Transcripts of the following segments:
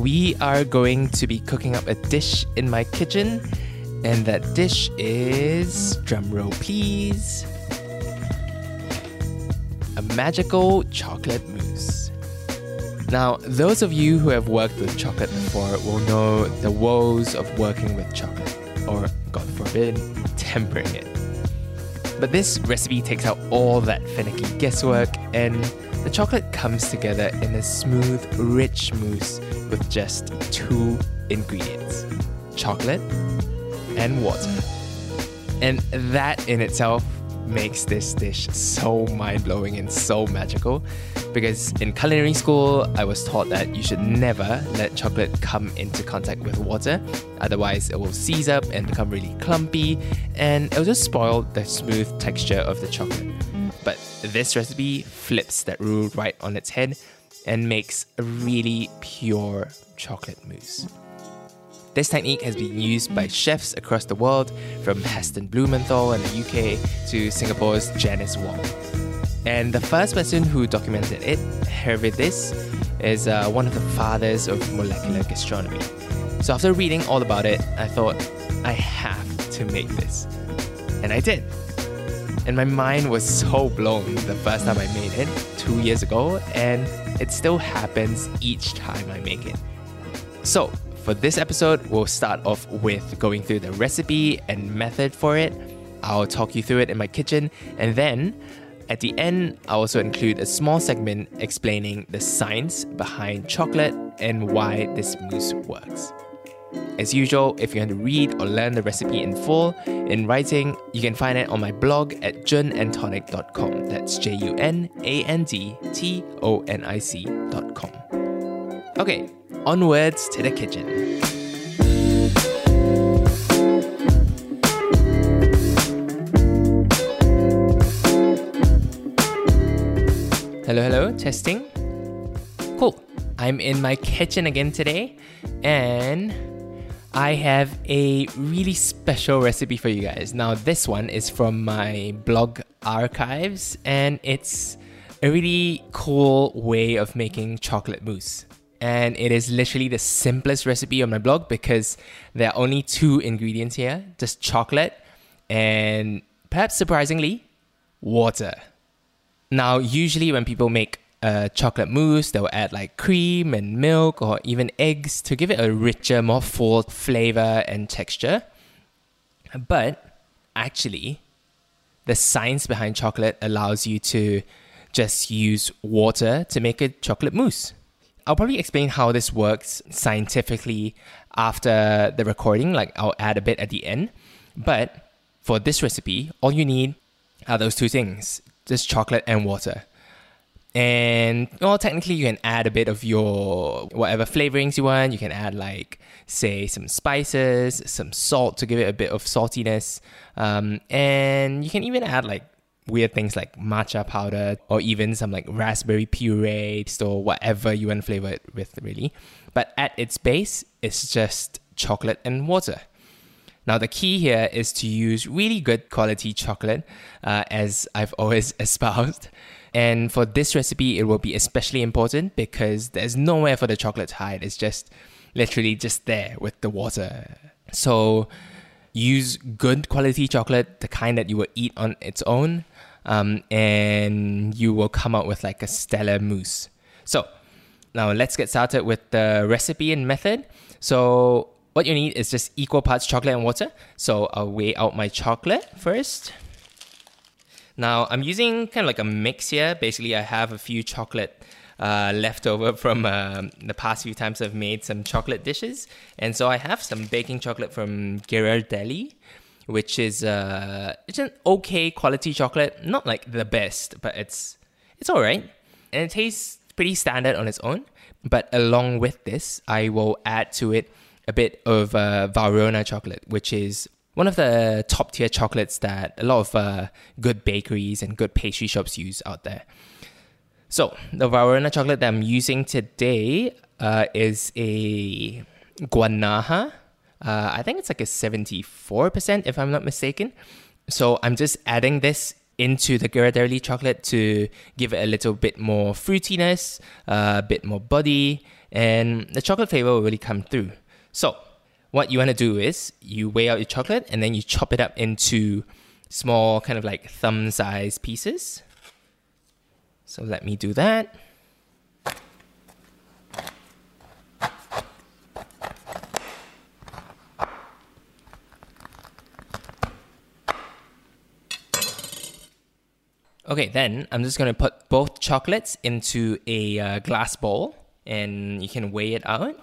we are going to be cooking up a dish in my kitchen, and that dish is drumroll please a magical chocolate mousse. Now, those of you who have worked with chocolate before will know the woes of working with chocolate, or God forbid, tempering it. But this recipe takes out all that finicky guesswork, and the chocolate comes together in a smooth, rich mousse with just two ingredients chocolate and water. And that in itself makes this dish so mind blowing and so magical. Because in culinary school, I was taught that you should never let chocolate come into contact with water, otherwise, it will seize up and become really clumpy, and it will just spoil the smooth texture of the chocolate. But this recipe flips that rule right on its head and makes a really pure chocolate mousse. This technique has been used by chefs across the world, from Heston Blumenthal in the UK to Singapore's Janice Wong. And the first person who documented it, Hervé This, is uh, one of the fathers of molecular gastronomy. So after reading all about it, I thought, I have to make this. And I did. And my mind was so blown the first time I made it, two years ago, and it still happens each time I make it. So, for this episode, we'll start off with going through the recipe and method for it. I'll talk you through it in my kitchen, and then at the end, I'll also include a small segment explaining the science behind chocolate and why this mousse works. As usual, if you want to read or learn the recipe in full in writing, you can find it on my blog at junandtonic.com. That's J U N A N D T O N I C.com. Okay, onwards to the kitchen. Hello, hello, testing. Cool. I'm in my kitchen again today, and I have a really special recipe for you guys. Now, this one is from my blog archives, and it's a really cool way of making chocolate mousse. And it is literally the simplest recipe on my blog because there are only two ingredients here just chocolate and perhaps surprisingly, water. Now, usually when people make a chocolate mousse, they'll add like cream and milk or even eggs to give it a richer, more full flavor and texture. But actually, the science behind chocolate allows you to just use water to make a chocolate mousse. I'll probably explain how this works scientifically after the recording, like I'll add a bit at the end. But for this recipe, all you need are those two things just chocolate and water. And well, technically, you can add a bit of your whatever flavorings you want. You can add like, say, some spices, some salt to give it a bit of saltiness, um, and you can even add like weird things like matcha powder or even some like raspberry puree or whatever you want to flavor it with, really. But at its base, it's just chocolate and water. Now, the key here is to use really good quality chocolate, uh, as I've always espoused. And for this recipe, it will be especially important because there's nowhere for the chocolate to hide. It's just literally just there with the water. So use good quality chocolate, the kind that you will eat on its own, um, and you will come out with like a stellar mousse. So now let's get started with the recipe and method. So what you need is just equal parts chocolate and water. So I'll weigh out my chocolate first. Now I'm using kind of like a mix here. Basically, I have a few chocolate uh, left over from um the past few times I've made some chocolate dishes, and so I have some baking chocolate from Ghirardelli, which is uh, it's an okay quality chocolate, not like the best, but it's it's all right, and it tastes pretty standard on its own. But along with this, I will add to it a bit of uh, Valrhona chocolate, which is one of the top tier chocolates that a lot of uh, good bakeries and good pastry shops use out there. So, the Valrhona chocolate that I'm using today uh, is a Guanaja. Uh, I think it's like a 74%, if I'm not mistaken. So, I'm just adding this into the Ghirardelli chocolate to give it a little bit more fruitiness, uh, a bit more body, and the chocolate flavor will really come through. So, what you want to do is you weigh out your chocolate and then you chop it up into small, kind of like thumb size pieces. So, let me do that. Okay, then I'm just to put both chocolates into a uh, glass bowl and you can weigh it out.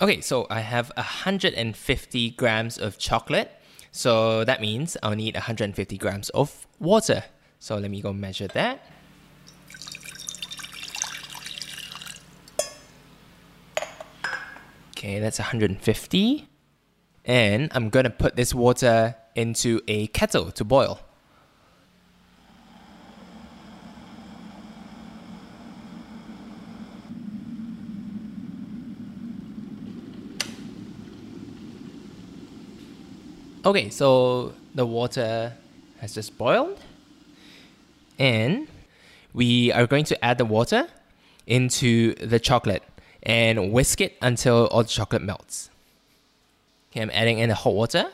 Okay, so I have 150 grams of chocolate. So that means I'll need 150 grams of water. So let me go measure that. Okay, that's 150. And I'm gonna put this water into a kettle to boil. Okay, so the water has just boiled. And we are going to add the water into the chocolate and whisk it until all the chocolate melts. Okay, I'm adding in the hot water.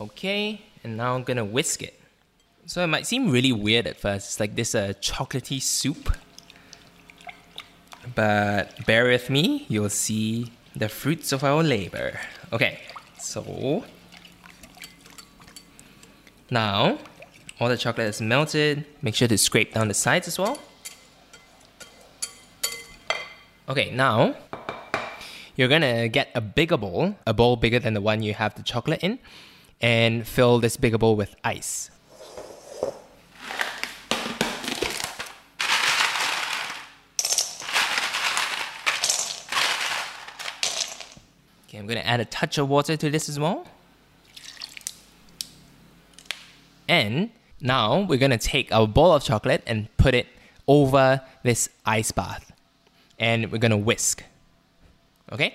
Okay, and now I'm gonna whisk it. So it might seem really weird at first. It's like this uh, chocolatey soup. But bear with me, you'll see the fruits of our labor. Okay, so now all the chocolate is melted. Make sure to scrape down the sides as well. Okay, now you're gonna get a bigger bowl, a bowl bigger than the one you have the chocolate in, and fill this bigger bowl with ice. I'm gonna add a touch of water to this as well. And now we're gonna take our bowl of chocolate and put it over this ice bath. And we're gonna whisk. Okay?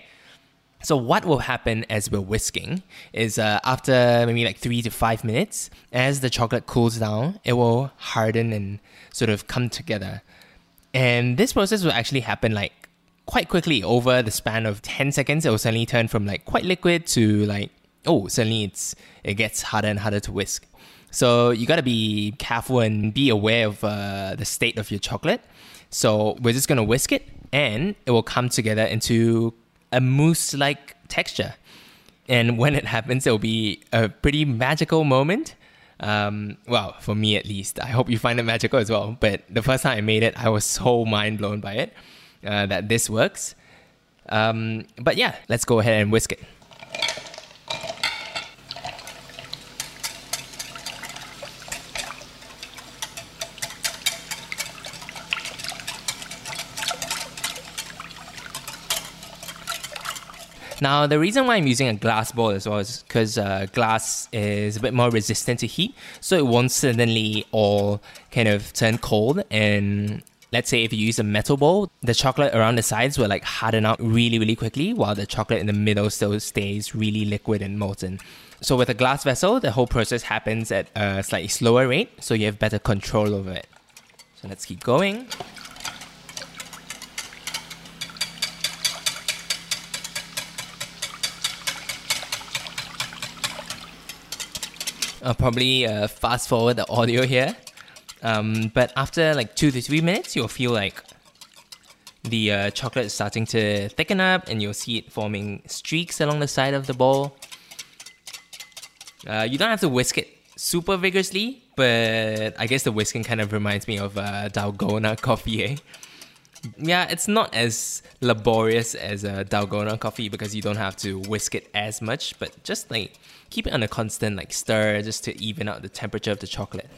So what will happen as we're whisking is uh, after maybe like three to five minutes, as the chocolate cools down, it will harden and sort of come together. And this process will actually happen like quite quickly over the span of 10 seconds. It will suddenly turn from like quite liquid to like, oh, suddenly it's, it gets harder and harder to whisk. So you got to be careful and be aware of uh, the state of your chocolate. So we're just going to whisk it and it will come together into a mousse like texture. And when it happens, it'll be a pretty magical moment. Um, well, for me at least. I hope you find it magical as well. But the first time I made it, I was so mind blown by it uh, that this works. Um, but yeah, let's go ahead and whisk it. Now, the reason why I'm using a glass bowl as well is because uh, glass is a bit more resistant to heat, so it won't suddenly all kind of turn cold. And let's say if you use a metal bowl, the chocolate around the sides will like harden out really, really quickly, while the chocolate in the middle still stays really liquid and molten. So with a glass vessel, the whole process happens at a slightly slower rate, so you have better control over it. So let's keep going. I'll probably uh, fast forward the audio here. Um, but after like two to three minutes, you'll feel like the uh, chocolate is starting to thicken up and you'll see it forming streaks along the side of the bowl. Uh, you don't have to whisk it super vigorously, but I guess the whisking kind of reminds me of uh, Dalgona coffee. Eh? Yeah, it's not as laborious as a Dalgona coffee because you don't have to whisk it as much, but just like keep it on a constant like stir just to even out the temperature of the chocolate.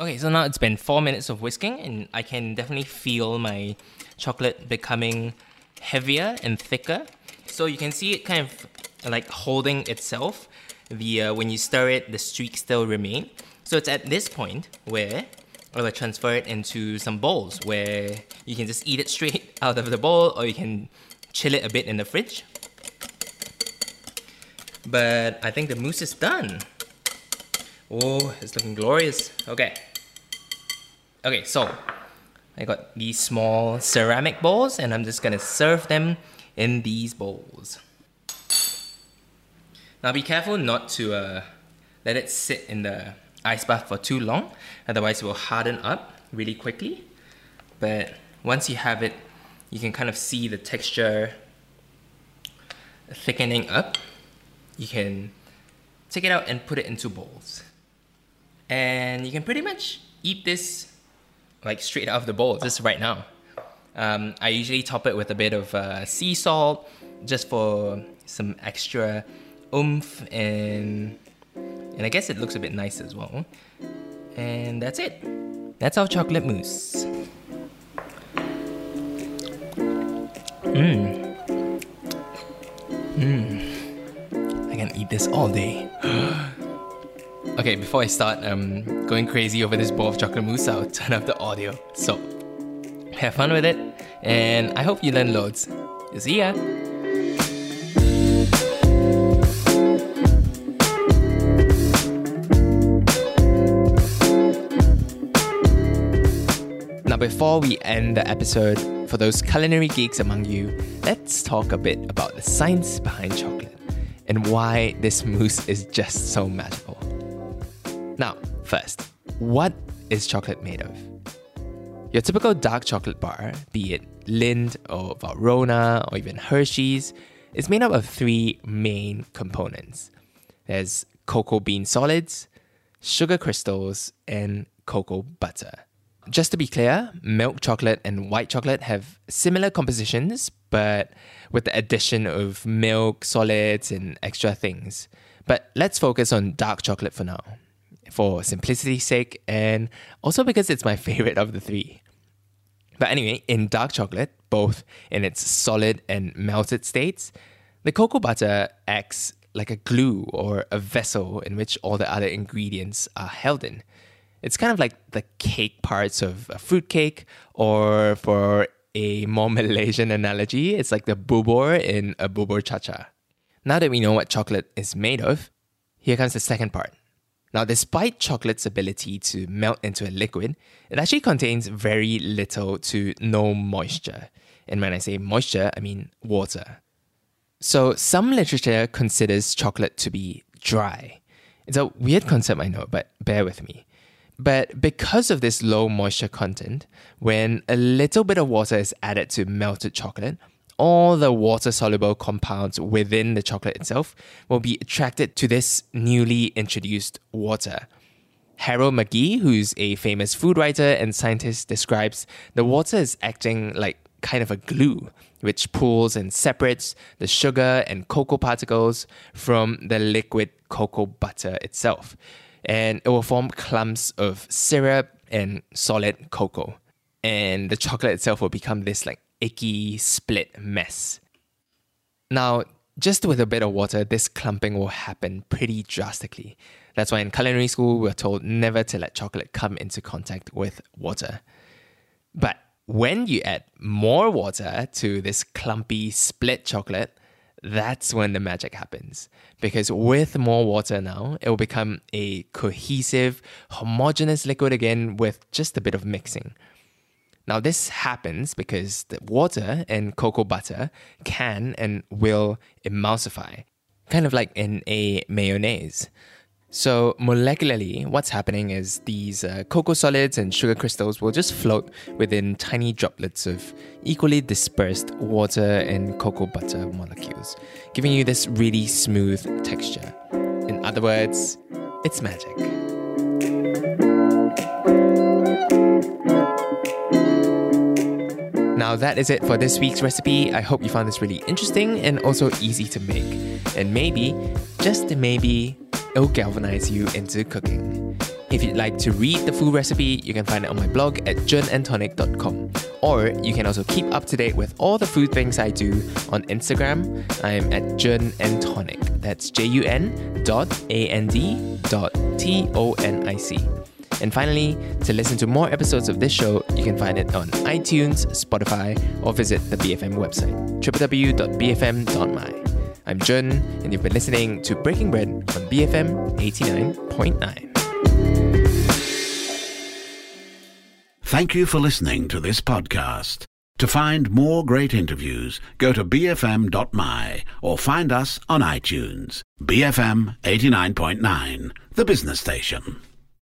Okay, so now it's been four minutes of whisking, and I can definitely feel my chocolate becoming heavier and thicker. So you can see it kind of like holding itself. The uh, when you stir it, the streaks still remain. So it's at this point where I will transfer it into some bowls where you can just eat it straight out of the bowl, or you can chill it a bit in the fridge. But I think the mousse is done. Oh, it's looking glorious. Okay. Okay, so I got these small ceramic bowls and I'm just gonna serve them in these bowls. Now be careful not to uh, let it sit in the ice bath for too long, otherwise it will harden up really quickly. But once you have it, you can kind of see the texture thickening up. You can take it out and put it into bowls. And you can pretty much eat this like straight out of the bowl, just right now. Um, I usually top it with a bit of uh, sea salt, just for some extra oomph and and I guess it looks a bit nice as well. And that's it. That's our chocolate mousse. Mmm. Mmm. I can eat this all day. Okay, before I start um, going crazy over this bowl of chocolate mousse, I'll turn up the audio. So, have fun with it, and I hope you learn loads. See ya! Now, before we end the episode, for those culinary geeks among you, let's talk a bit about the science behind chocolate and why this mousse is just so magical. Now, first, what is chocolate made of? Your typical dark chocolate bar, be it Lindt or Valrhona or even Hershey's, is made up of three main components. There's cocoa bean solids, sugar crystals, and cocoa butter. Just to be clear, milk chocolate and white chocolate have similar compositions, but with the addition of milk, solids, and extra things. But let's focus on dark chocolate for now for simplicity's sake and also because it's my favorite of the three. But anyway, in dark chocolate, both in its solid and melted states, the cocoa butter acts like a glue or a vessel in which all the other ingredients are held in. It's kind of like the cake parts of a fruit cake, or for a more Malaysian analogy, it's like the bubur in a bubur cha-cha. Now that we know what chocolate is made of, here comes the second part now, despite chocolate's ability to melt into a liquid, it actually contains very little to no moisture. And when I say moisture, I mean water. So, some literature considers chocolate to be dry. It's a weird concept, I know, but bear with me. But because of this low moisture content, when a little bit of water is added to melted chocolate, all the water soluble compounds within the chocolate itself will be attracted to this newly introduced water. Harold McGee, who's a famous food writer and scientist, describes the water as acting like kind of a glue, which pulls and separates the sugar and cocoa particles from the liquid cocoa butter itself. And it will form clumps of syrup and solid cocoa. And the chocolate itself will become this like icky, split mess. Now, just with a bit of water, this clumping will happen pretty drastically. That's why in culinary school, we're told never to let chocolate come into contact with water. But when you add more water to this clumpy split chocolate, that's when the magic happens. Because with more water now, it will become a cohesive, homogeneous liquid again with just a bit of mixing. Now, this happens because the water and cocoa butter can and will emulsify, kind of like in a mayonnaise. So, molecularly, what's happening is these uh, cocoa solids and sugar crystals will just float within tiny droplets of equally dispersed water and cocoa butter molecules, giving you this really smooth texture. In other words, it's magic. Now, that is it for this week's recipe. I hope you found this really interesting and also easy to make. And maybe, just maybe, it'll galvanize you into cooking. If you'd like to read the full recipe, you can find it on my blog at junandtonic.com. Or you can also keep up to date with all the food things I do on Instagram. I'm at Jun. That's J U N dot A N D dot T O N I C. And finally, to listen to more episodes of this show, you can find it on iTunes, Spotify, or visit the BFM website, www.bfm.my. I'm Jun, and you've been listening to Breaking Bread on BFM 89.9. Thank you for listening to this podcast. To find more great interviews, go to bfm.my or find us on iTunes. BFM 89.9, the business station.